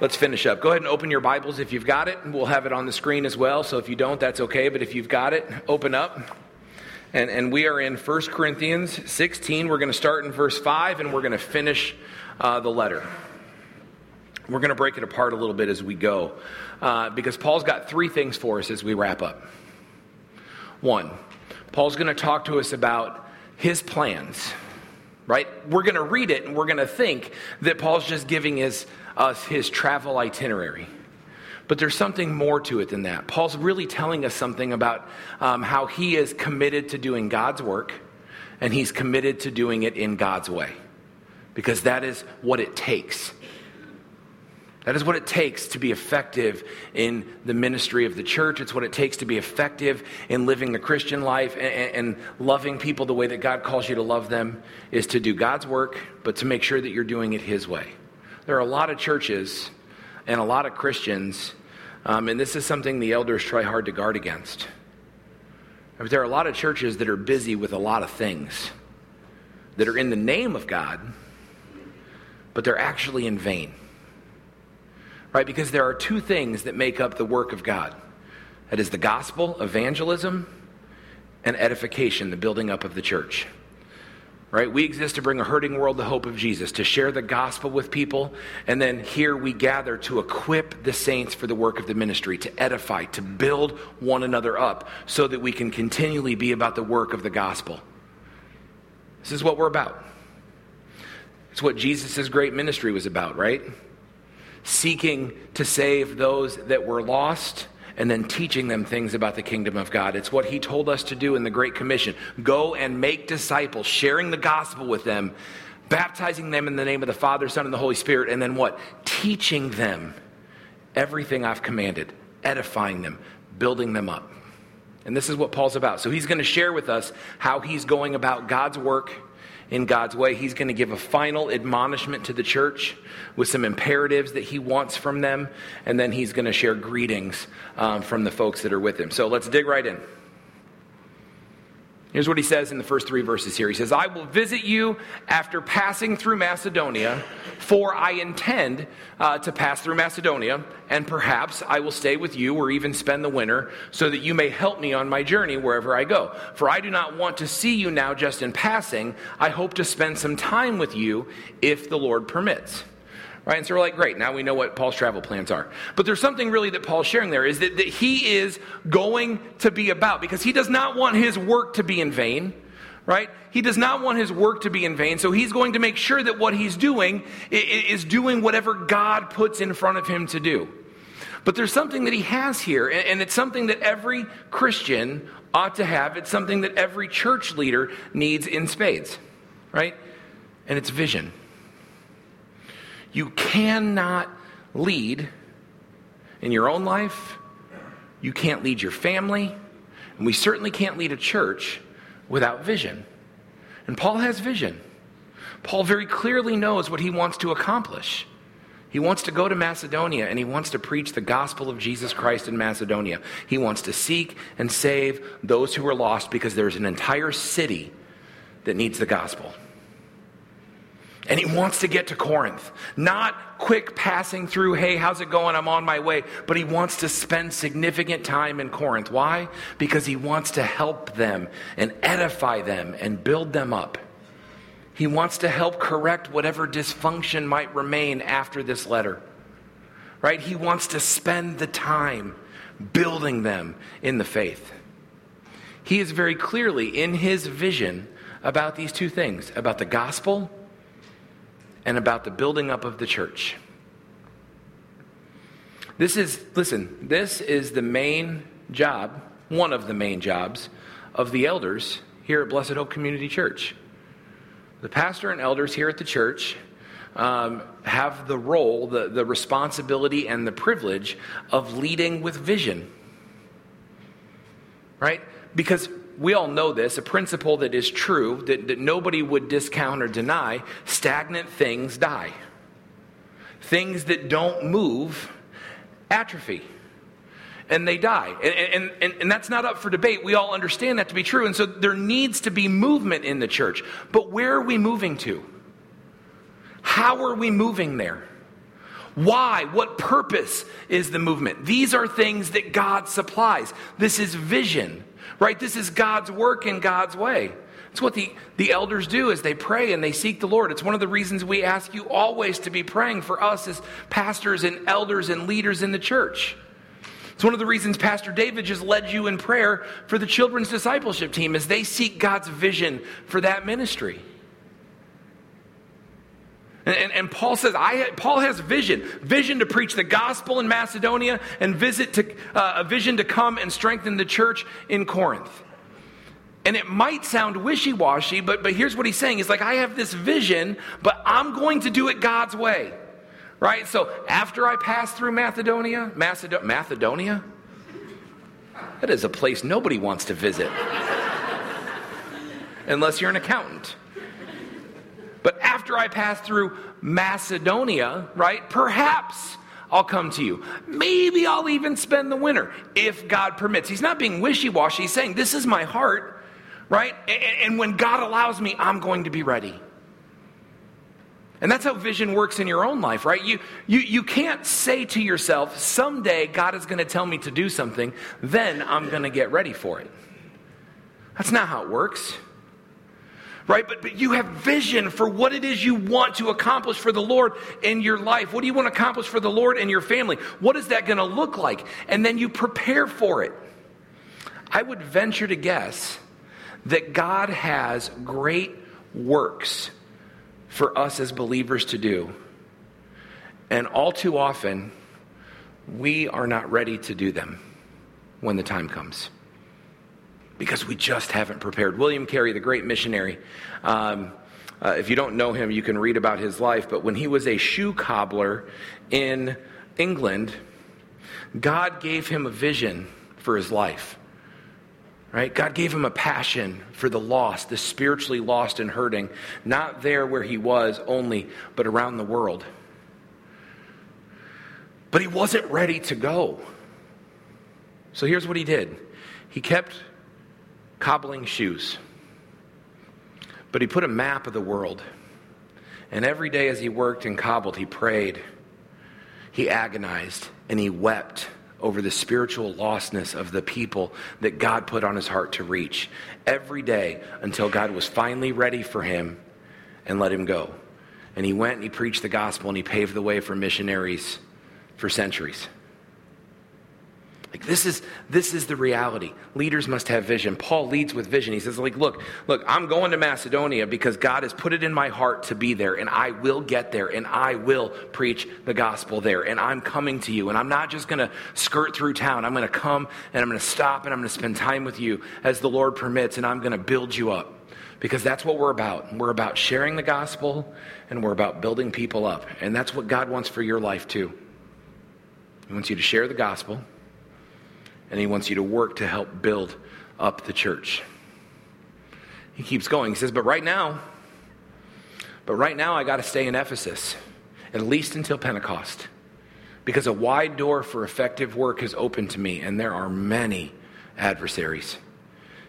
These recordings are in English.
let's finish up. Go ahead and open your Bibles if you've got it. We'll have it on the screen as well. So if you don't, that's okay. But if you've got it, open up. And, and we are in 1 Corinthians 16. We're going to start in verse 5 and we're going to finish uh, the letter. We're going to break it apart a little bit as we go uh, because Paul's got three things for us as we wrap up. One, Paul's going to talk to us about his plans, right? We're going to read it and we're going to think that Paul's just giving his, us his travel itinerary. But there's something more to it than that. Paul's really telling us something about um, how he is committed to doing God's work and he's committed to doing it in God's way because that is what it takes. That is what it takes to be effective in the ministry of the church. It's what it takes to be effective in living the Christian life and, and, loving people the way that God calls you to love them is to do God's work, but to make sure that you're doing it His way. There are a lot of churches and a lot of Christians um, and this is something the elders try hard to guard against. But There are a lot of churches that are busy with a lot of things that are in the name of God, but they're actually in vain. Right? Because there are two things that make up the work of God that is the gospel, evangelism, and edification, the building up of the church right? We exist to bring a hurting world the hope of Jesus, to share the gospel with people, and then here we gather to equip the saints for the work of the ministry, to edify, to build one another up, so that we can continually be about the work of the gospel. This is what we're about. It's what Jesus' great ministry was about, right? Seeking to save those that were lost and then teaching them things about the kingdom of God. It's what he told us to do in the Great Commission go and make disciples, sharing the gospel with them, baptizing them in the name of the Father, Son, and the Holy Spirit, and then what? Teaching them everything I've commanded, edifying them, building them up. And this is what Paul's about. So he's going to share with us how he's going about God's work in God's way. He's going to give a final admonishment to the church with some imperatives that he wants from them, and then he's going to share greetings um, from the folks that are with him. So let's dig right in. Here's what he says in the first three verses here. He says, I will visit you after passing through Macedonia, for I intend uh, to pass through Macedonia, and perhaps I will stay with you or even spend the winter, so that you may help me on my journey wherever I go. For I do not want to see you now just in passing. I hope to spend some time with you if the Lord permits. Right? And so we're like, great, now we know what Paul's travel plans are. But there's something really that Paul's sharing there is that, that he is going to be about because he does not want his work to be in vain. Right? He does not want his work to be in vain. So he's going to make sure that what he's doing is doing whatever God puts in front of him to do. But there's something that he has here, and it's something that every Christian ought to have. It's something that every church leader needs in spades, right? And it's vision. You cannot lead in your own life, you can't lead your family, and we certainly can't lead a church without vision. And Paul has vision. Paul very clearly knows what he wants to accomplish. He wants to go to Macedonia and he wants to preach the gospel of Jesus Christ in Macedonia. He wants to seek and save those who are lost because there's an entire city that needs the gospel and he wants to get to Corinth. Not quick passing through, hey, how's it going? I'm on my way. But he wants to spend significant time in Corinth. Why? Because he wants to help them and edify them and build them up. He wants to help correct whatever dysfunction might remain after this letter. Right? He wants to spend the time building them in the faith. He is very clearly in his vision about these two things about the gospel and about the building up of the church. This is, listen, this is the main job, one of the main jobs of the elders here at Blessed Hope Community Church. The pastor and elders here at the church um, have the role, the, the responsibility, and the privilege of leading with vision. Right? Because we all know this, a principle that is true, that, that nobody would discount or deny stagnant things die. Things that don't move atrophy and they die. And, and, and, that's not up for debate. We all understand that to be true. And so there needs to be movement in the church. But where are we moving to? How are we moving there? Why? What purpose is the movement? These are things that God supplies. This is vision, right? This is God's work in God's way. It's what the, the elders do is they pray and they seek the Lord. It's one of the reasons we ask you always to be praying for us as pastors and elders and leaders in the church. It's one of the reasons Pastor David just led you in prayer for the children's discipleship team as they seek God's vision for that ministry. And, and, Paul says, I, Paul has vision, vision to preach the gospel in Macedonia and visit to, uh, a vision to come and strengthen the church in Corinth. And it might sound wishy washy, but, but here's what he's saying. He's like, I have this vision, but I'm going to do it God's way. Right? So after I pass through Macedonia, Macedo- Macedonia? That is a place nobody wants to visit. Unless you're an accountant. But after I pass through Macedonia, right, perhaps I'll come to you. Maybe I'll even spend the winter if God permits. He's not being wishy washy. He's saying, This is my heart, right? And when God allows me, I'm going to be ready. And that's how vision works in your own life, right? You, you, you can't say to yourself, someday God is going to tell me to do something, then I'm going to get ready for it. That's not how it works right? But, but you have vision for what it is you want to accomplish for the Lord in your life. What do you want to accomplish for the Lord in your family? What is that going to look like? And then you prepare for it. I would venture to guess that God has great works for us as believers to do. And all too often, we are not ready to do them when the time comes because we just haven't prepared. William Carey, the great missionary, um, uh, if you don't know him, you can read about his life. But when he was a shoe cobbler in England, God gave him a vision for his life. Right? God gave him a passion for the lost, the spiritually lost and hurting, not there where he was only, but around the world. But he wasn't ready to go. So here's what he did he kept cobbling shoes. But he put a map of the world. And every day as he worked and cobbled, he prayed, he agonized, and he wept over the spiritual lostness of the people that God put on his heart to reach every day until God was finally ready for him and let him go. And he went and he preached the gospel and he paved the way for missionaries for centuries. Like this is this is the reality. Leaders must have vision. Paul leads with vision. He says like, "Look, look, I'm going to Macedonia because God has put it in my heart to be there and I will get there and I will preach the gospel there and I'm coming to you and I'm not just going to skirt through town. I'm going to come and I'm going to stop and I'm going to spend time with you as the Lord permits and I'm going to build you up." Because that's what we're about. We're about sharing the gospel and we're about building people up. And that's what God wants for your life too. He wants you to share the gospel and he wants you to work to help build up the church. He keeps going. He says, But right now, but right now I got to stay in Ephesus, at least until Pentecost, because a wide door for effective work has opened to me, and there are many adversaries.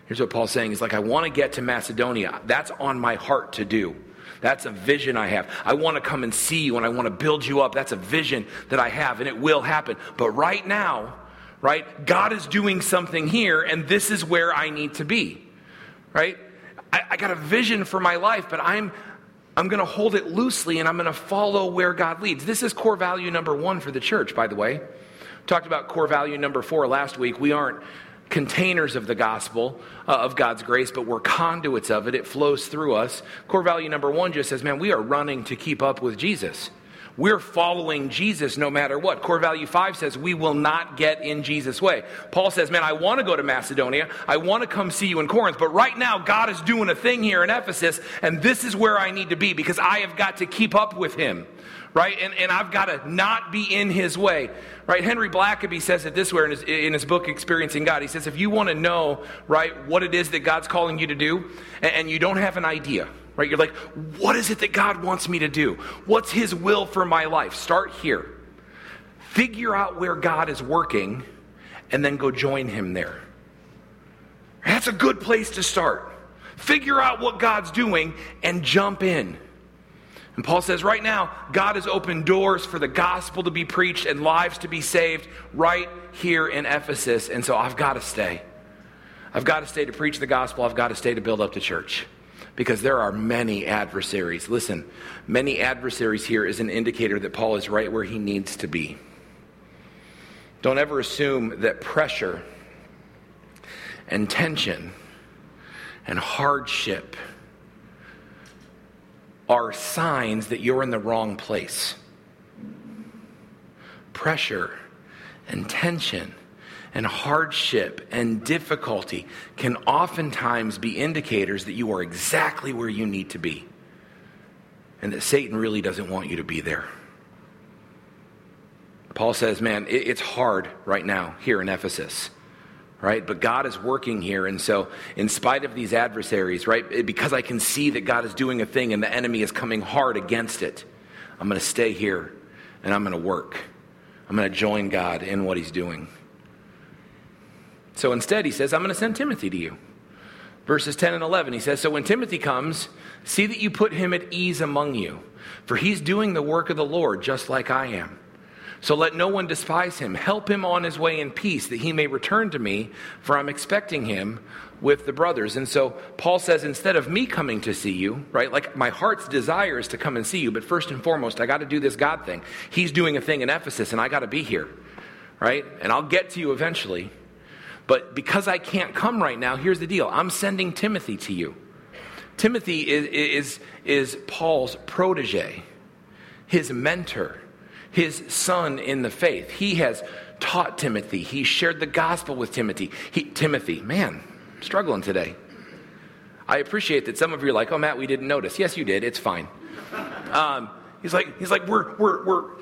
Here's what Paul's saying He's like, I want to get to Macedonia. That's on my heart to do. That's a vision I have. I want to come and see you and I want to build you up. That's a vision that I have, and it will happen. But right now, right? God is doing something here, and this is where I need to be, right? I, I got a vision for my life, but I'm I'm going to hold it loosely and I'm going to follow where God leads. This is core value number one for the church, by the way. Talked about core value number four last week. We aren't containers of the gospel uh, of God's grace, but we're conduits of it. It flows through us. Core value number one just says, man, we are running to keep up with Jesus. We're following Jesus no matter what. Core value 5 says we will not get in Jesus' way. Paul says, Man, I want to go to Macedonia. I want to come see you in Corinth. But right now, God is doing a thing here in Ephesus, and this is where I need to be because I have got to keep up with him. Right? And, and I've got to not be in his way. Right? Henry Blackaby says it this way in his, in his book, Experiencing God. He says, if you want to know, right, what it is that God's calling you to do, and, and you don't have an idea, right? You're like, what is it that God wants me to do? What's His will for my life? Start here. Figure out where God is working and then go join Him there. That's a good place to start. Figure out what God's doing and jump in. And Paul says, right now, God has opened doors for the gospel to be preached and lives to be saved right here in Ephesus. And so I've got to stay. I've got to stay to preach the gospel. I've got to stay to build up the church because there are many adversaries. Listen, many adversaries here is an indicator that Paul is right where he needs to be. Don't ever assume that pressure and tension and hardship are signs that you're in the wrong place. Pressure and tension and hardship and difficulty can oftentimes be indicators that you are exactly where you need to be and that Satan really doesn't want you to be there. Paul says, man, it's hard right now here in Ephesus right? But God is working here. And so, in spite of these adversaries, right, because I can see that God is doing a thing and the enemy is coming hard against it, I'm going to stay here and I'm going to work. I'm going to join God in what he's doing. So instead, he says, I'm going to send Timothy to you. Verses 10 and 11, he says, So when Timothy comes, see that you put him at ease among you, for he's doing the work of the Lord just like I am. So let no one despise him. Help him on his way in peace, that he may return to me, for I'm expecting him with the brothers. And so Paul says, instead of me coming to see you, right, like my heart's desire is to come and see you, but first and foremost, I got to do this God thing. He's doing a thing in Ephesus, and I got to be here, right? And I'll get to you eventually. But because I can't come right now, here's the deal I'm sending Timothy to you. Timothy is, is, is Paul's protege, his mentor his son in the faith. He has taught Timothy. He shared the gospel with Timothy. He, Timothy, man, I'm struggling today. I appreciate that some of you are like, oh, Matt, we didn't notice. Yes, you did. It's fine. Um, he's like, he's like, we're, we're, we're,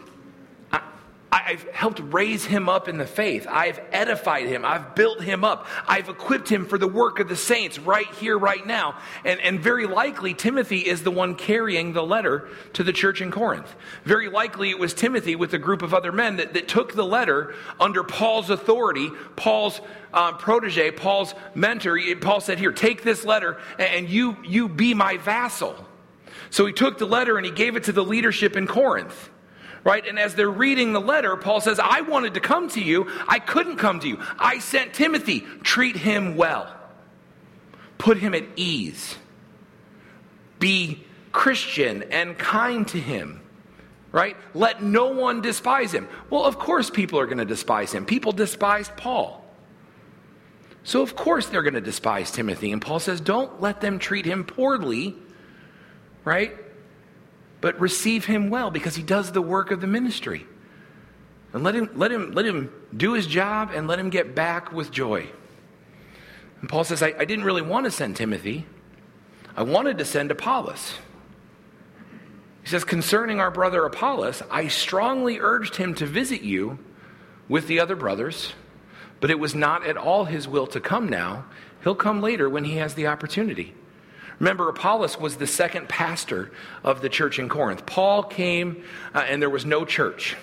I've helped raise him up in the faith. I've edified him. I've built him up. I've equipped him for the work of the saints right here, right now. And, and very likely, Timothy is the one carrying the letter to the church in Corinth. Very likely, it was Timothy with a group of other men that, that took the letter under Paul's authority, Paul's um, protege, Paul's mentor. Paul said, Here, take this letter and you, you be my vassal. So he took the letter and he gave it to the leadership in Corinth right? And as they're reading the letter, Paul says, I wanted to come to you. I couldn't come to you. I sent Timothy. Treat him well, put him at ease, be Christian and kind to him. Right? Let no one despise him. Well, of course, people are going to despise him. People despised Paul. So, of course, they're going to despise Timothy. And Paul says, don't let them treat him poorly, right? But receive him well because he does the work of the ministry. And let him, let him, let him do his job and let him get back with joy. And Paul says, I, I didn't really want to send Timothy. I wanted to send Apollos. He says, concerning our brother Apollos, I strongly urged him to visit you with the other brothers, but it was not at all his will to come now. He'll come later when he has the opportunity. Remember, Apollos was the second pastor of the church in Corinth. Paul came, uh, and there was no church.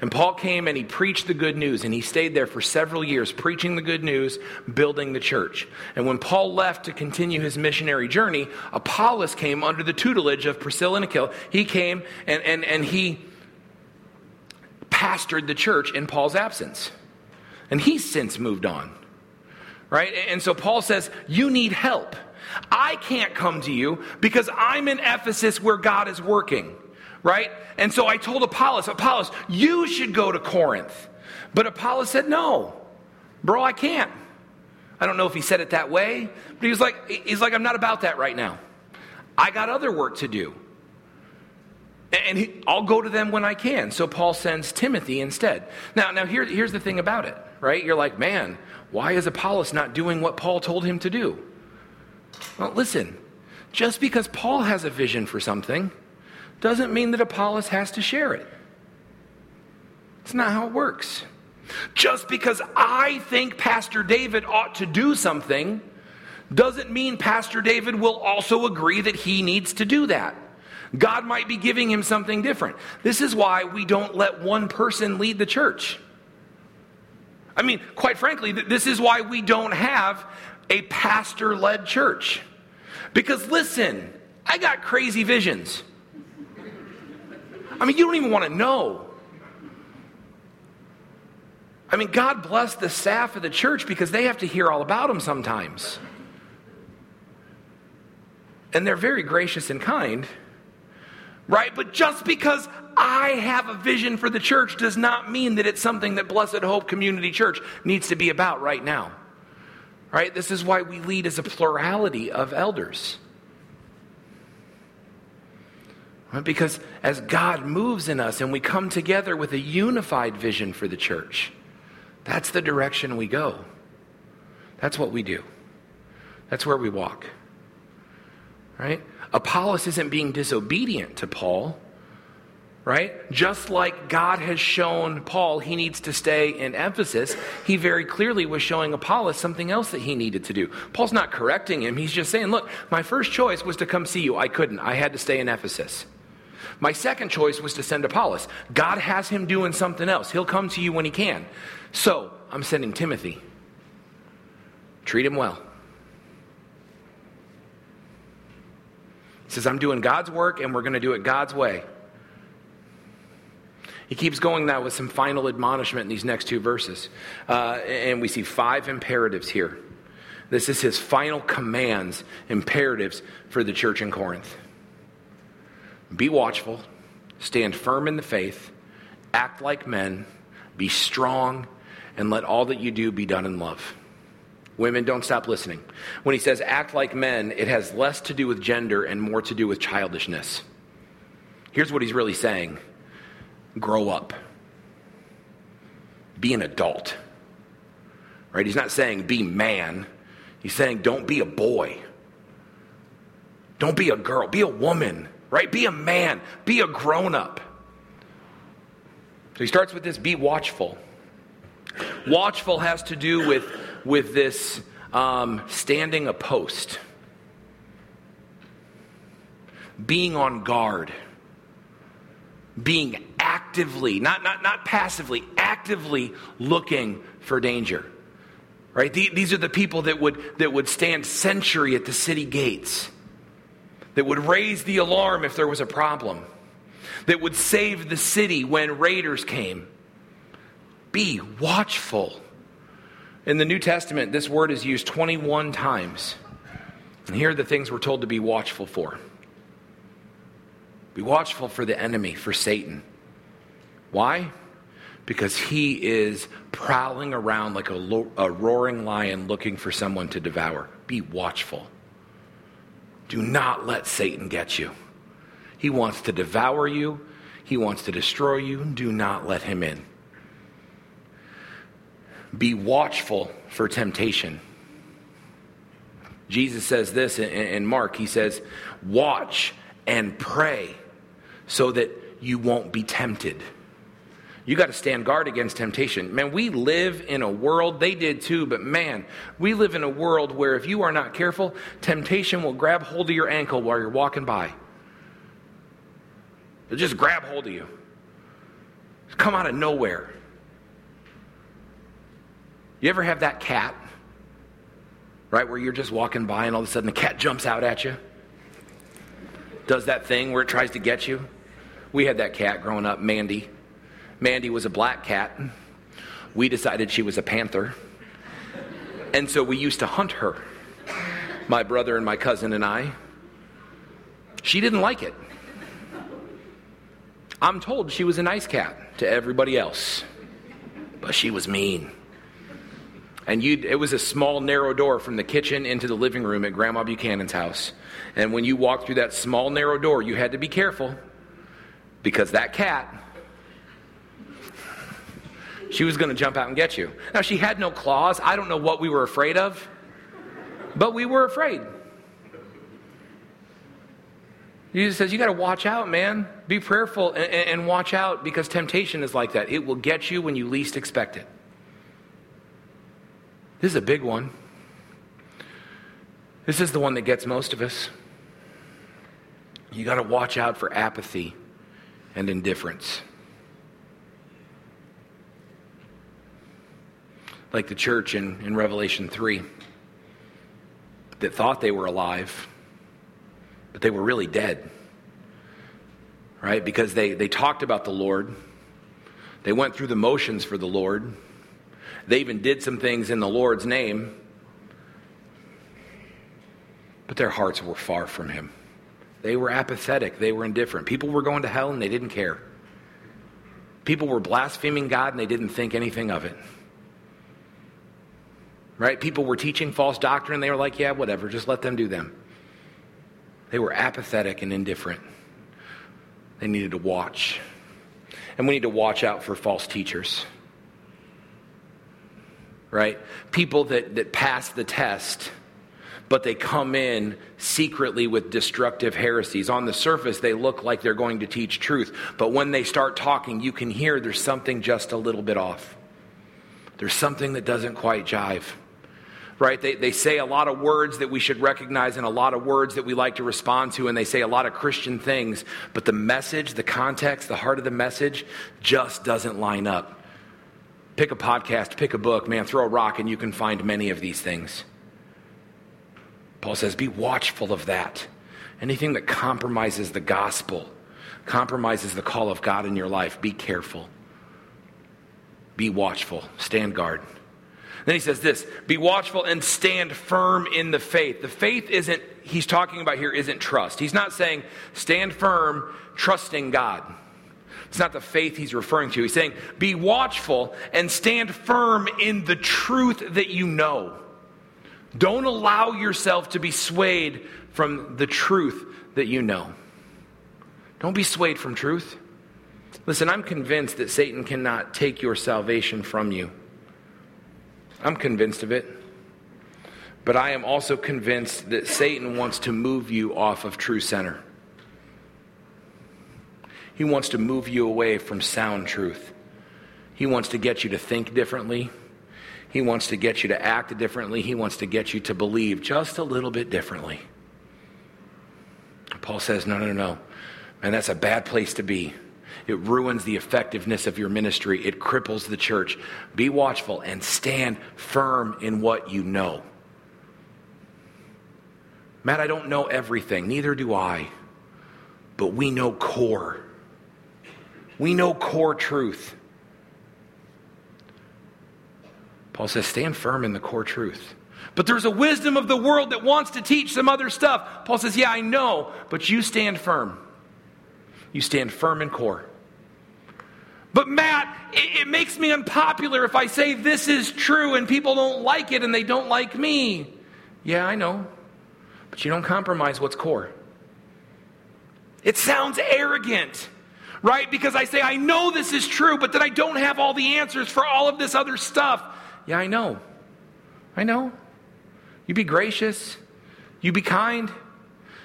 And Paul came and he preached the good news, and he stayed there for several years, preaching the good news, building the church. And when Paul left to continue his missionary journey, Apollos came under the tutelage of Priscilla and Aquila. He came and, and, and he pastored the church in Paul's absence. And he's since moved on. Right? And so Paul says, You need help. I can't come to you because I'm in Ephesus where God is working, right? And so I told Apollos, Apollos, you should go to Corinth. But Apollos said, no, bro, I can't. I don't know if he said it that way, but he was like, he's like, I'm not about that right now. I got other work to do. And he, I'll go to them when I can. So Paul sends Timothy instead. Now, now here, here's the thing about it, right? You're like, man, why is Apollos not doing what Paul told him to do? Well, listen, just because Paul has a vision for something doesn't mean that Apollos has to share it. It's not how it works. Just because I think Pastor David ought to do something doesn't mean Pastor David will also agree that he needs to do that. God might be giving him something different. This is why we don't let one person lead the church. I mean, quite frankly, this is why we don't have a pastor led church. Because listen, I got crazy visions. I mean, you don't even want to know. I mean, God bless the staff of the church because they have to hear all about him sometimes. And they're very gracious and kind, right? But just because I have a vision for the church does not mean that it's something that Blessed Hope Community Church needs to be about right now. Right? This is why we lead as a plurality of elders. Right? Because as God moves in us and we come together with a unified vision for the church, that's the direction we go. That's what we do. That's where we walk. Right? Apollos isn't being disobedient to Paul right? Just like God has shown Paul he needs to stay in Ephesus, he very clearly was showing Apollos something else that he needed to do. Paul's not correcting him. He's just saying, look, my first choice was to come see you. I couldn't. I had to stay in Ephesus. My second choice was to send Apollos. God has him doing something else. He'll come to you when he can. So I'm sending Timothy. Treat him well. He says, I'm doing God's work and we're going to do it God's way. He keeps going now with some final admonishment in these next two verses. Uh, and we see five imperatives here. This is his final commands, imperatives for the church in Corinth. Be watchful, stand firm in the faith, act like men, be strong, and let all that you do be done in love. Women, don't stop listening. When he says act like men, it has less to do with gender and more to do with childishness. Here's what he's really saying grow up. Be an adult. Right? He's not saying be man. He's saying don't be a boy. Don't be a girl. Be a woman. Right? Be a man. Be a grown up. So he starts with this be watchful. Watchful has to do with, with this um, standing a post, being on guard being actively, not, not, not passively, actively looking for danger. Right? These are the people that would, that would stand sentry at the city gates, that would raise the alarm if there was a problem, that would save the city when raiders came. Be watchful. In the New Testament, this word is used 21 times. And here are the things we're told to be watchful for. Be watchful for the enemy, for Satan. Why? Because he is prowling around like a, lo- a roaring lion looking for someone to devour. Be watchful. Do not let Satan get you. He wants to devour you, he wants to destroy you. Do not let him in. Be watchful for temptation. Jesus says this in, Mark. He says, Watch and pray so that you won't be tempted. You got to stand guard against temptation. Man, we live in a world, they did too, but man, we live in a world where if you are not careful, temptation will grab hold of your ankle while you're walking by. It'll just grab hold of you. It'll come out of nowhere. You ever have that cat, right, where you're just walking by and all of a sudden the cat jumps out at you? Does that thing where it tries to get you? We had that cat growing up, Mandy. Mandy was a black cat. We decided she was a panther. And so we used to hunt her, my brother and my cousin and I. She didn't like it. I'm told she was a nice cat to everybody else, but she was mean. And it was a small, narrow door from the kitchen into the living room at Grandma Buchanan's house. And when you walked through that small, narrow door, you had to be careful because that cat, she was going to jump out and get you. Now, she had no claws. I don't know what we were afraid of, but we were afraid. Jesus says, You got to watch out, man. Be prayerful and, and, watch out because temptation is like that. It will get you when you least expect it. This is a big one. This is the one that gets most of us. You got to watch out for apathy and indifference. Like the church in, in Revelation 3 that thought they were alive, but they were really dead. right? Because they, they talked about the Lord, they went through the motions for the Lord, they even did some things in the Lord's name, but their hearts were far from Him. They were apathetic, they were indifferent. People were going to hell and they didn't care. People were blaspheming God and they didn't think anything of it. Right? People were teaching false doctrine they were like, yeah, whatever, just let them do them. They were apathetic and indifferent. They needed to watch. And we need to watch out for false teachers. Right? People that, that pass the test, but they come in secretly with destructive heresies. On the surface, they look like they're going to teach truth, but when they start talking, you can hear there's something just a little bit off. There's something that doesn't quite jive right? They, they say a lot of words that we should recognize and a lot of words that we like to respond to, and they say a lot of Christian things, but the message, the context, the heart of the message just doesn't line up. Pick a podcast, pick a book, man, throw a rock, and you can find many of these things. Paul says, be watchful of that. Anything that compromises the gospel, compromises the call of God in your life, be careful. Be watchful. Stand guard. Then he says this be watchful and stand firm in the faith. The faith isn't, he's talking about here, isn't trust. He's not saying stand firm, trusting God. It's not the faith he's referring to. He's saying be watchful and stand firm in the truth that you know. Don't allow yourself to be swayed from the truth that you know. Don't be swayed from truth. Listen, I'm convinced that Satan cannot take your salvation from you. I'm convinced of it. But I am also convinced that Satan wants to move you off of true center. He wants to move you away from sound truth. He wants to get you to think differently. He wants to get you to act differently. He wants to get you to believe just a little bit differently. Paul says, no, no, no. Man, that's a bad place to be. It ruins the effectiveness of your ministry. It cripples the church. Be watchful and stand firm in what you know. Matt, I don't know everything. Neither do I. But we know core. We know core truth. Paul says, stand firm in the core truth. But there's a wisdom of the world that wants to teach some other stuff. Paul says, yeah, I know, but you stand firm. You stand firm in core. But Matt, it, it, makes me unpopular if I say this is true and people don't like it and they don't like me. Yeah, I know. But you don't compromise what's core. It sounds arrogant, right? Because I say, I know this is true, but then I don't have all the answers for all of this other stuff. Yeah, I know. I know. You be gracious, you be kind,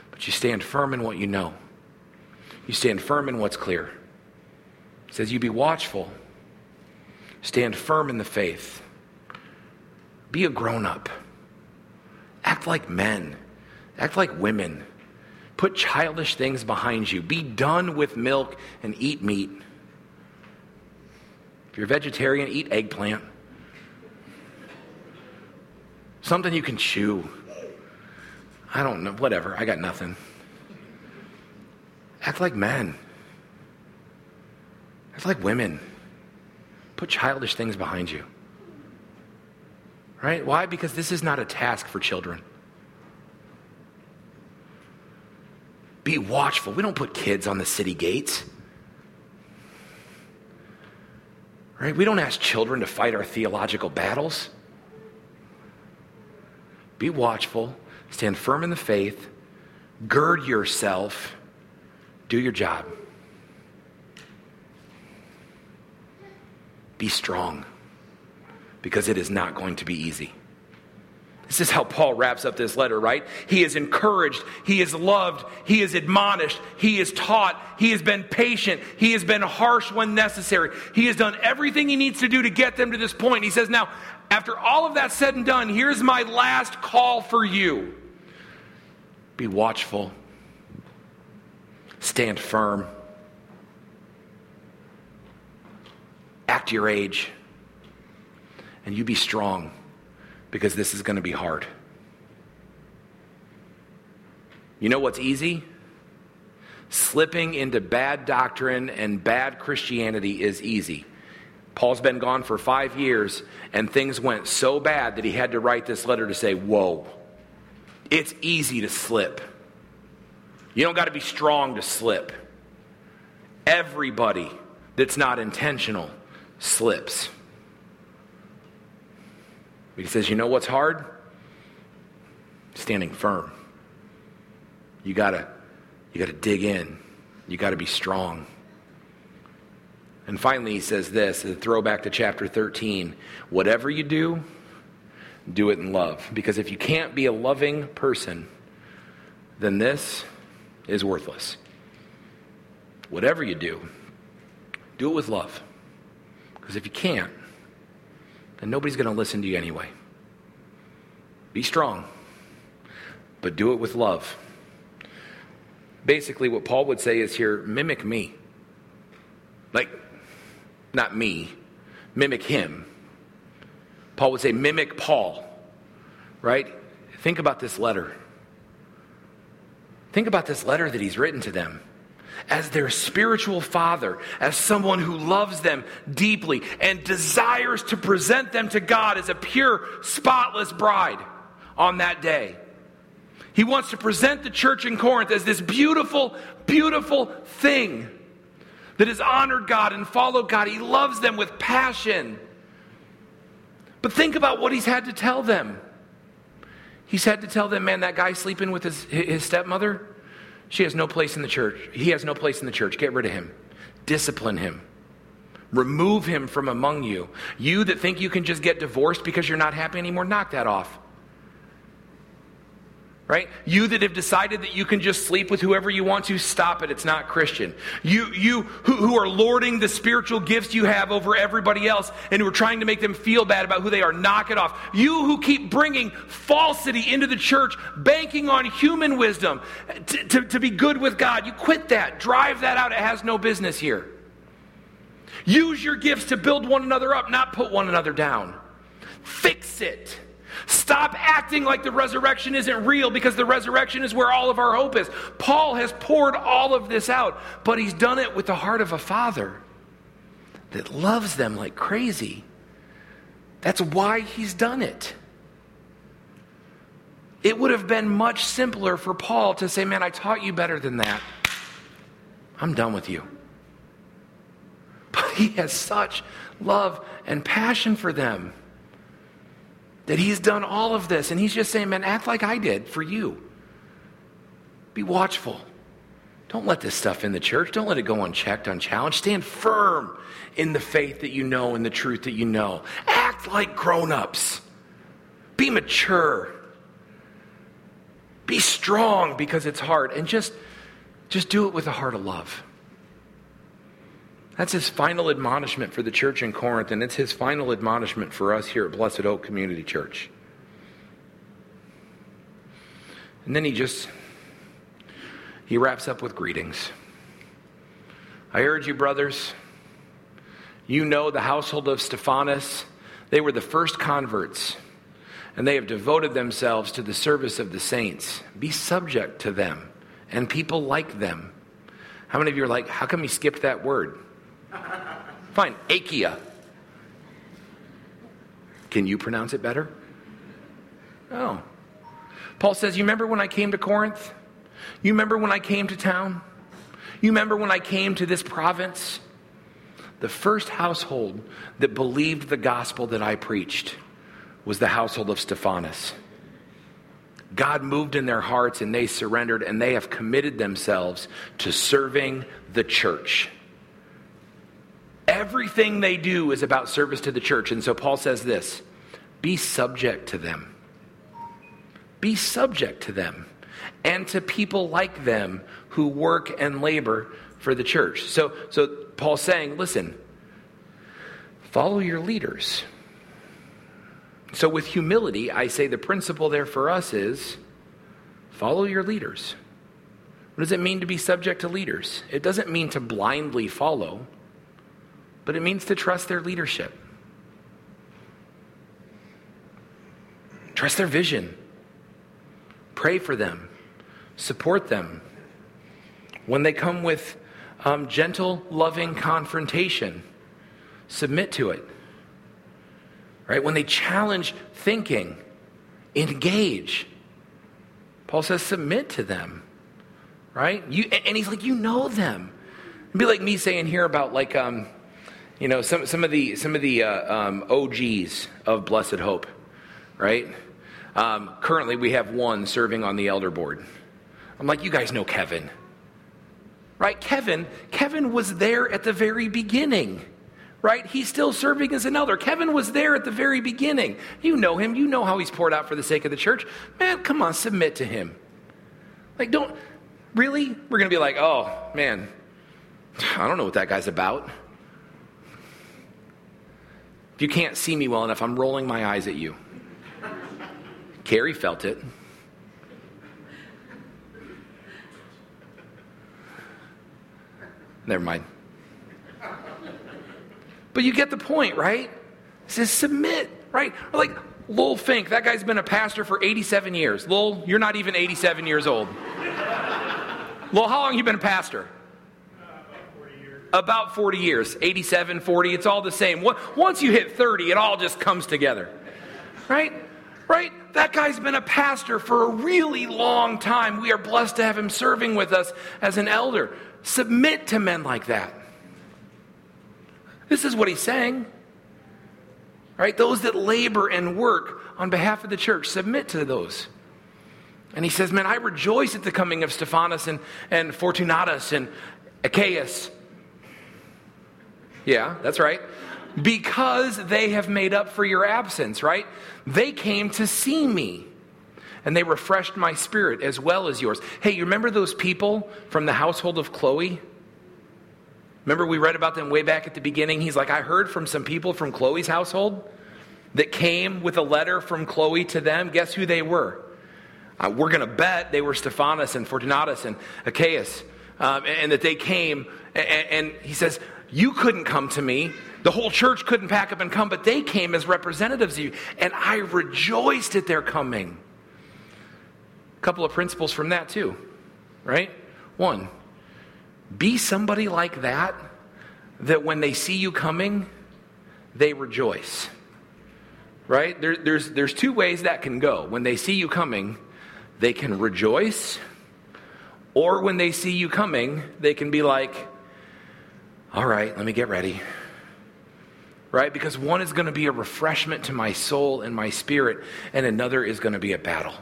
but you stand firm in what you know. You stand firm in what's clear. It says, You be watchful, stand firm in the faith, be a grown up, act like men, act like women, put childish things behind you, be done with milk and eat meat. If you're a vegetarian, eat eggplant. Something you can chew. I don't know, whatever. I got nothing. Act like men. It's like women. Put childish things behind you. Right? Why? Because this is not a task for children. Be watchful. We don't put kids on the city gates. Right? We don't ask children to fight our theological battles. Be watchful, stand firm in the faith, gird yourself, do your job. Be strong because it is not going to be easy. This is how Paul wraps up this letter, right? He is encouraged, he is loved, he is admonished, he is taught, he has been patient, he has been harsh when necessary. He has done everything he needs to do to get them to this point. He says, Now, after all of that said and done, here's my last call for you be watchful, stand firm. Act your age, and you be strong because this is going to be hard. You know what's easy? Slipping into bad doctrine and bad Christianity is easy. Paul's been gone for five years, and things went so bad that he had to write this letter to say, Whoa, it's easy to slip. You don't got to be strong to slip. Everybody that's not intentional slips. But he says, You know what's hard? Standing firm. You got to you got to dig in. You got to be strong. And finally, he says this, a throwback to chapter 13 whatever you do, do it in love. Because if you can't be a loving person, then this is worthless. Whatever you do, do it with love. Because if you can't, then nobody's going to listen to you anyway. Be strong, but do it with love basically what Paul would say is here mimic me. Like, not me, mimic him. Paul would say, mimic Paul, right? Think about this letter. Think about this letter that he's written to them as their spiritual father, as someone who loves them deeply and desires to present them to God as a pure, spotless bride on that day. He wants to present the church in Corinth as this beautiful, beautiful thing that has honored God and followed God. He loves them with passion. But think about what he's had to tell them. He's had to tell them, man, that guy sleeping with his, his stepmother, she has no place in the church. He has no place in the church. Get rid of him. Discipline him. Remove him from among you. You that think you can just get divorced because you're not happy anymore, knock that off right? You that have decided that you can just sleep with whoever you want to, stop it. It's not Christian. You, you who, who are lording the spiritual gifts you have over everybody else and who are trying to make them feel bad about who they are, knock it off. You who keep bringing falsity into the church, banking on human wisdom to, to, to be good with God, you quit that. Drive that out. It has no business here. Use your gifts to build one another up, not put one another down. Fix it. Stop acting like the resurrection isn't real because the resurrection is where all of our hope is. Paul has poured all of this out, but he's done it with the heart of a father that loves them like crazy. That's why he's done it. It would have been much simpler for Paul to say, Man, I taught you better than that. I'm done with you. But he has such love and passion for them that he's done all of this. And he's just saying, man, act like I did for you. Be watchful. Don't let this stuff in the church. Don't let it go unchecked, unchallenged. Stand firm in the faith that you know and the truth that you know. Act like grown ups. Be mature. Be strong because it's hard. And just, just do it with a heart of love. That's his final admonishment for the church in Corinth, and it's his final admonishment for us here at Blessed Hope Community Church. And then he just he wraps up with greetings. I urge you, brothers, you know the household of Stephanas. They were the first converts, and they have devoted themselves to the service of the saints. Be subject to them and people like them. How many of you are like, how come he skipped that word? Fine, Achaia. Can you pronounce it better? Oh. Paul says, You remember when I came to Corinth? You remember when I came to town? You remember when I came to this province? The first household that believed the gospel that I preached was the household of Stephanas. God moved in their hearts and they surrendered and they have committed themselves to serving the church. Everything they do is about service to the church. And so Paul says this be subject to them. Be subject to them and to people like them who work and labor for the church. So, so Paul's saying, listen, follow your leaders. So, with humility, I say the principle there for us is follow your leaders. What does it mean to be subject to leaders? It doesn't mean to blindly follow but it means to trust their leadership. Trust their vision. Pray for them. Support them. When they come with um, gentle, loving confrontation, submit to it. Right? When they challenge thinking, engage. Paul says, submit to them. Right? You, and he's like, you know them. It'd be like me saying here about like, um, you know, some, some of the, some of the uh, um, OGs of Blessed Hope, right? Um, currently, we have one serving on the elder board. I'm like, you guys know Kevin, right? Kevin, Kevin was there at the very beginning, right? He's still serving as an elder. Kevin was there at the very beginning. You know him. You know how he's poured out for the sake of the church. Man, come on, submit to him. Like, don't really? We're going to be like, oh man, I don't know what that guy's about. If you can't see me well enough, I'm rolling my eyes at you. Carrie felt it. Never mind. But you get the point, right? It says submit, right? Or like Lowell Fink, that guy's been a pastor for 87 years. Lowell, you're not even 87 years old. Lowell, how long have you been a pastor? About 40 years, 87, 40, it's all the same. Once you hit 30, it all just comes together. Right? Right? That guy's been a pastor for a really long time. We are blessed to have him serving with us as an elder. Submit to men like that. This is what he's saying. Right? Those that labor and work on behalf of the church, submit to those. And he says, Man, I rejoice at the coming of Stephanas and, and Fortunatus and Achaicus yeah, that's right. Because they have made up for your absence, right? They came to see me and they refreshed my spirit as well as yours. Hey, you remember those people from the household of Chloe? Remember we read about them way back at the beginning? He's like, I heard from some people from Chloe's household that came with a letter from Chloe to them. Guess who they were? Uh, we're going to bet they were Stephanas and Fortunatus and Achaicus, um, and, and, that they came. And, and he says, you couldn't come to me. The whole church couldn't pack up and come, but they came as representatives of you. And I rejoiced at their coming. A couple of principles from that, too, right? One, be somebody like that, that when they see you coming, they rejoice. Right? There, there's, there's two ways that can go. When they see you coming, they can rejoice, or when they see you coming, they can be like, all right, let me get ready. Right? Because one is going to be a refreshment to my soul and my spirit, and another is going to be a battle.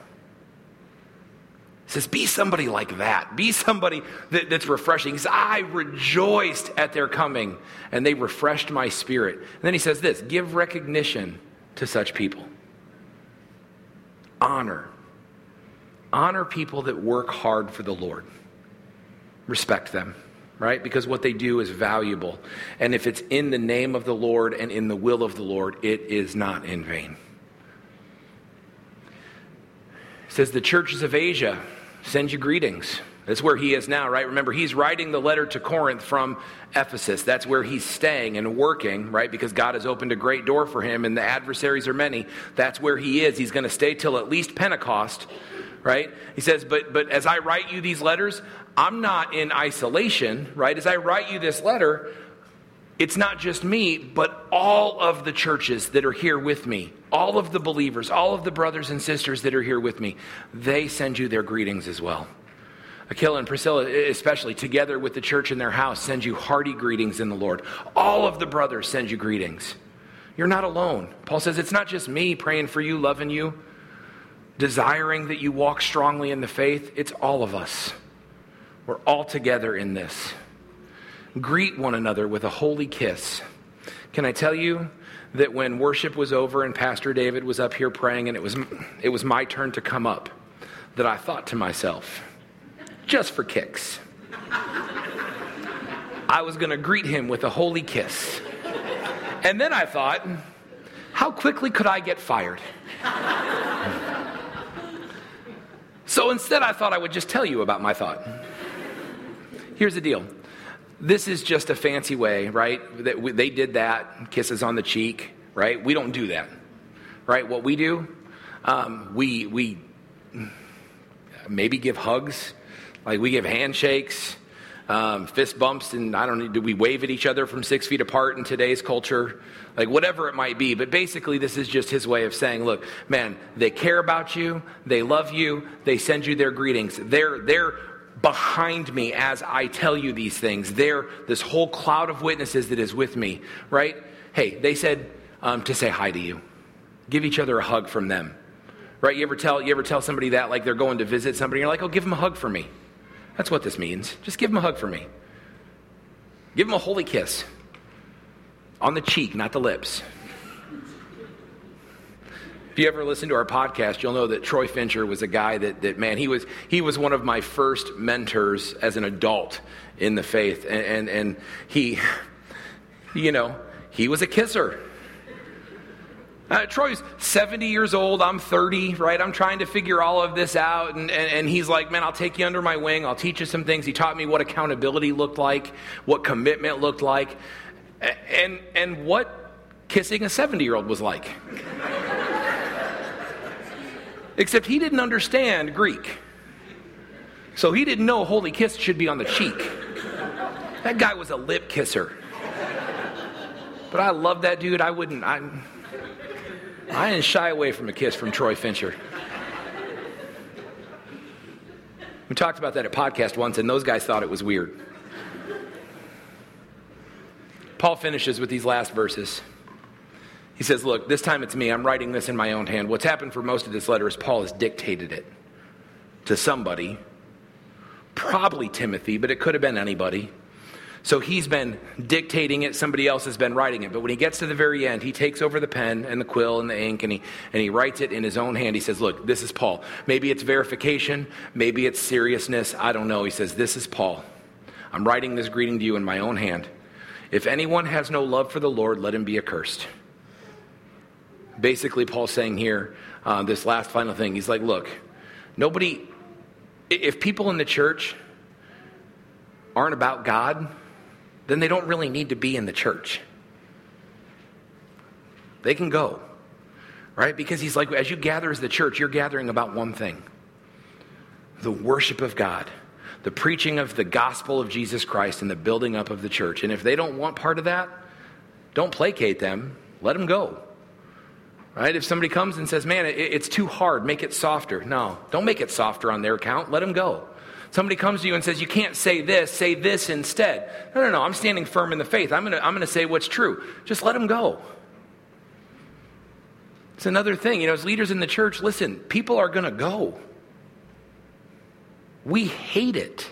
It says, be somebody like that. Be somebody that, that's refreshing. He says, I rejoiced at their coming, and they refreshed my spirit. And then he says this give recognition to such people. Honor. Honor people that work hard for the Lord. Respect them right? Because what they do is valuable. And if it's in the name of the Lord and in the will of the Lord, it is not in vain. It says the churches of Asia send you greetings. That's where he is now, right? Remember, he's writing the letter to Corinth from Ephesus. That's where he's staying and working, right? Because God has opened a great door for him and the adversaries are many. That's where he is. He's going to stay till at least Pentecost, right? He says, but, but as I write you these letters, I'm not in isolation, right? As I write you this letter, it's not just me, but all of the churches that are here with me, all of the believers, all of the brothers and sisters that are here with me, they send you their greetings as well. Aquila and Priscilla, especially together with the church in their house, send you hearty greetings in the Lord. All of the brothers send you greetings. You're not alone. Paul says it's not just me praying for you, loving you, desiring that you walk strongly in the faith. It's all of us. We're all together in this. Greet one another with a holy kiss. Can I tell you that when worship was over and Pastor David was up here praying and it was, it was my turn to come up, that I thought to myself, just for kicks, I was going to greet him with a holy kiss. And then I thought, how quickly could I get fired? so instead, I thought I would just tell you about my thought. Here's the deal this is just a fancy way, right? That they did that, kisses on the cheek, right? We don't do that, right? What we do, um, we we maybe give hugs, like we give handshakes, um, fist bumps, and I don't know, do we wave at each other from six feet apart in today's culture? Like, whatever it might be. But basically, this is just his way of saying, look, man, they care about you, they love you, they send you their greetings. They're, they're behind me as I tell you these things. They're this whole cloud of witnesses that is with me, right? Hey, they said um, to say hi to you. Give each other a hug from them. Right? You ever tell you ever tell somebody that like they're going to visit somebody, you're like, oh, give them a hug for me. That's what this means. Just give them a hug for me. Give them a holy kiss. On the cheek, not the lips. If you ever listen to our podcast, you'll know that Troy Fincher was a guy that, that man, he was, he was one of my first mentors as an adult in the faith. And, and, and he, you know, he was a kisser. Uh, Troy's 70 years old. I'm 30, right? I'm trying to figure all of this out. And, and, and, he's like, man, I'll take you under my wing. I'll teach you some things. He taught me what accountability looked like, what commitment looked like, and, and what kissing a 70 year old was like. Except he didn't understand Greek. So he didn't know holy kiss should be on the cheek. That guy was a lip kisser. But I love that dude. I wouldn't. I, I didn't shy away from a kiss from Troy Fincher. We talked about that at podcast once, and those guys thought it was weird. Paul finishes with these last verses. He says, Look, this time it's me. I'm writing this in my own hand. What's happened for most of this letter is Paul has dictated it to somebody, probably Timothy, but it could have been anybody. So he's been dictating it, somebody else has been writing it. But when he gets to the very end, he takes over the pen and the quill and the ink and he, and he writes it in his own hand. He says, Look, this is Paul. Maybe it's verification, maybe it's seriousness. I don't know. He says, This is Paul. I'm writing this greeting to you in my own hand. If anyone has no love for the Lord, let him be accursed. Basically, Paul's saying here, uh, this last final thing, he's like, Look, nobody, if people in the church aren't about God, then they don't really need to be in the church. They can go, right? Because he's like, as you gather as the church, you're gathering about one thing the worship of God, the preaching of the gospel of Jesus Christ, and the building up of the church. And if they don't want part of that, don't placate them, let them go. Right? If somebody comes and says, man, it's too hard, make it softer. No, don't make it softer on their account, let them go. Somebody comes to you and says, You can't say this, say this instead. No, no, no, I'm standing firm in the faith. I'm going to I'm going to say what's true. Just let them go. It's another thing. You know, as leaders in the church, listen, people are going to go. We hate it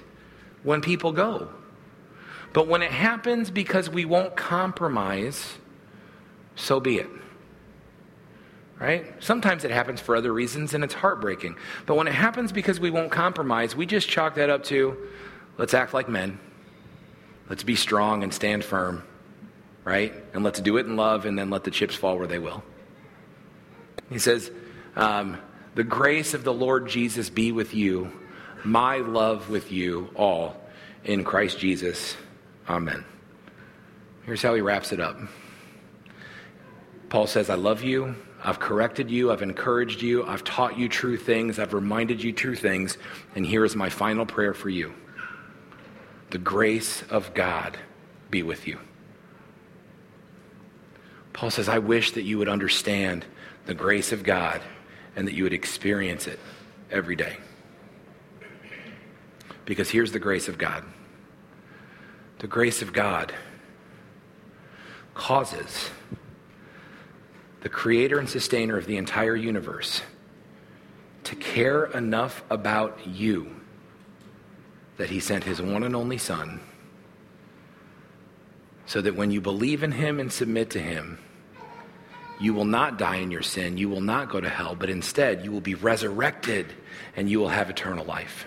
when people go. But when it happens because we won't compromise, so be it right? Sometimes it happens for other reasons and it's heartbreaking. But when it happens because we won't compromise, we just chalk that up to let's act like men. Let's be strong and stand firm, right? And let's do it in love and then let the chips fall where they will. He says, um, The grace of the Lord Jesus be with you, my love with you all in Christ Jesus. Amen. Here's how he wraps it up. Paul says, I love you I've corrected you, I've encouraged you, I've taught you true things, I've reminded you true things, and here is my final prayer for you. The grace of God be with you. Paul says, I wish that you would understand the grace of God and that you would experience it every day. Because here's the grace of God the grace of God causes the creator and sustainer of the entire universe, to care enough about you that he sent his one and only Son, so that when you believe in him and submit to him, you will not die in your sin, you will not go to hell, but instead you will be resurrected and you will have eternal life.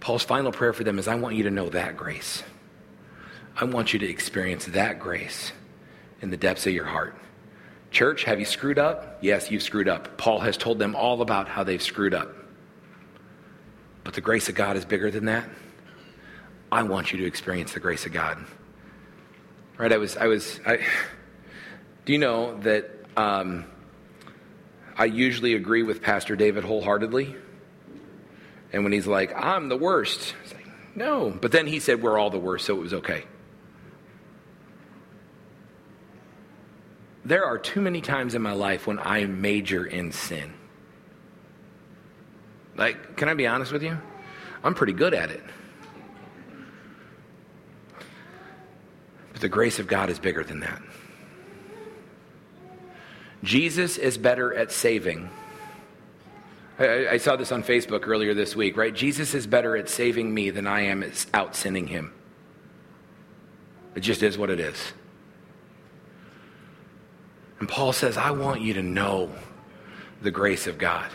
Paul's final prayer for them is I want you to know that grace. I want you to experience that grace in the depths of your heart. Church, have you screwed up? Yes, you've screwed up. Paul has told them all about how they've screwed up. But the grace of God is bigger than that. I want you to experience the grace of God. Right? I was, I was, I, do you know that um, I usually agree with Pastor David wholeheartedly? And when he's like, I'm the worst, like, No. But then he said, We're all the worst, so it was okay. There are too many times in my life when I major in sin. Like, can I be honest with you? I'm pretty good at it. But the grace of God is bigger than that. Jesus is better at saving. I, I, saw this on Facebook earlier this week, right? Jesus is better at saving me than I am at out sinning him. It just is what it is. And Paul says, I want you to know the grace of God.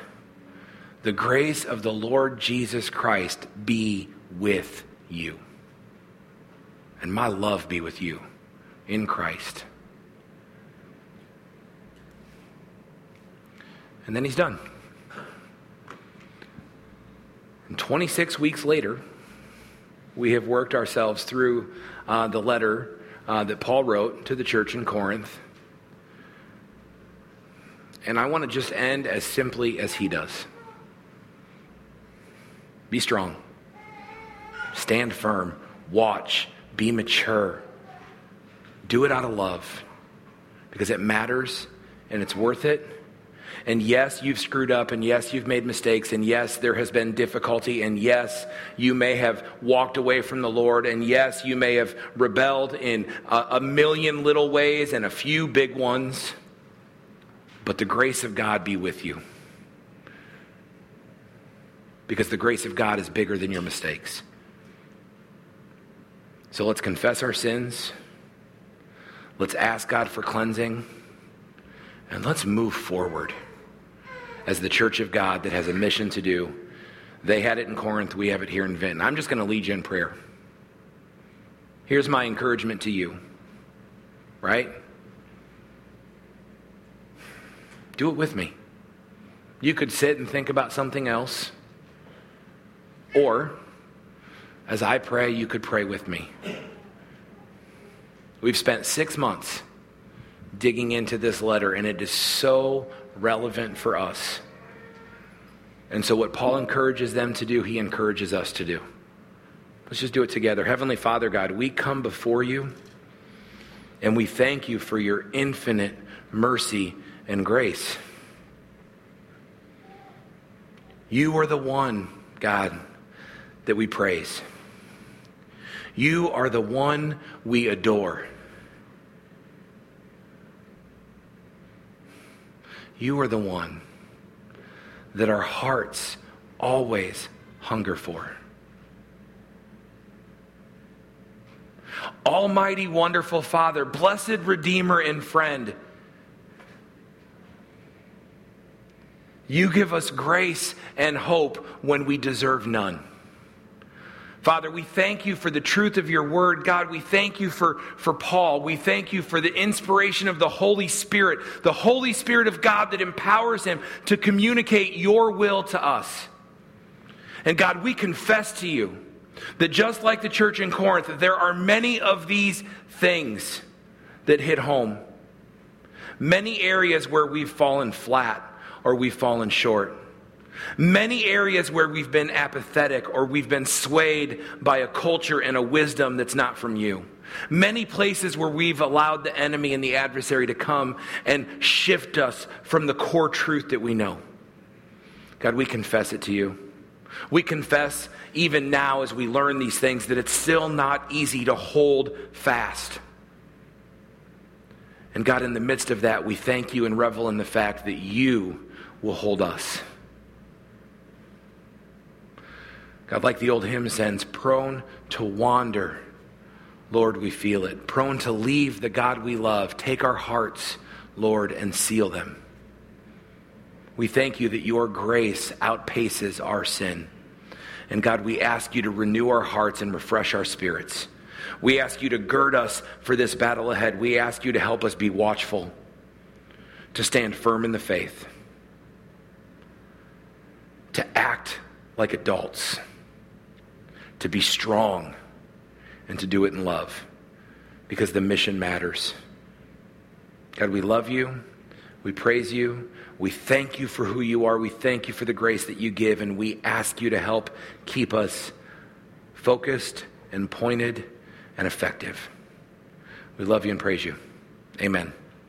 The grace of the Lord Jesus Christ be with you and my love be with you in Christ. And then he's done. And 26 weeks later, we have worked ourselves through uh, the letter uh, that Paul wrote to the church in Corinth. And I want to just end as simply as he does be strong, stand firm, watch, be mature. Do it out of love because it matters and it's worth it. And yes, you've screwed up, and yes, you've made mistakes, and yes, there has been difficulty, and yes, you may have walked away from the Lord, and yes, you may have rebelled in a, a million little ways and a few big ones. But the grace of God be with you. Because the grace of God is bigger than your mistakes. So let's confess our sins. Let's ask God for cleansing. And let's move forward as the church of God that has a mission to do. They had it in Corinth, we have it here in Vinton. I'm just going to lead you in prayer. Here's my encouragement to you, right? Do it with me. You could sit and think about something else, or as I pray, you could pray with me. We've spent six months digging into this letter, and it is so relevant for us. And so, what Paul encourages them to do, he encourages us to do. Let's just do it together. Heavenly Father, God, we come before you, and we thank you for your infinite mercy and grace. You are the one, God, that we praise. You are the one we adore. You are the one that our hearts always hunger for. Almighty, wonderful Father, blessed Redeemer and friend, you give us grace and hope when we deserve none. Father, we thank you for the truth of your word. God, we thank you for, for Paul. We thank you for the inspiration of the Holy Spirit, the Holy Spirit of God that empowers him to communicate your will to us. And God, we confess to you that just like the church in Corinth, there are many of these things that hit home. Many areas where we've fallen flat or we've fallen short. Many areas where we've been apathetic or we've been swayed by a culture and a wisdom that's not from you. Many places where we've allowed the enemy and the adversary to come and shift us from the core truth that we know. God, we confess it to you. We confess even now as we learn these things that it's still not easy to hold fast. And God, in the midst of that, we thank you and revel in the fact that you will hold us. God, like the old hymn says, prone to wander. Lord, we feel it. Prone to leave the God we love. Take our hearts, Lord, and seal them. We thank you that your grace outpaces our sin. And God, we ask you to renew our hearts and refresh our spirits. We ask you to gird us for this battle ahead. We ask you to help us be watchful, to stand firm in the faith, to act like adults to be strong and to do it in love because the mission matters. God, we love you. We praise you. We thank you for who you are. We thank you for the grace that you give, and we ask you to help keep us focused and pointed and effective. We love you and praise you. Amen.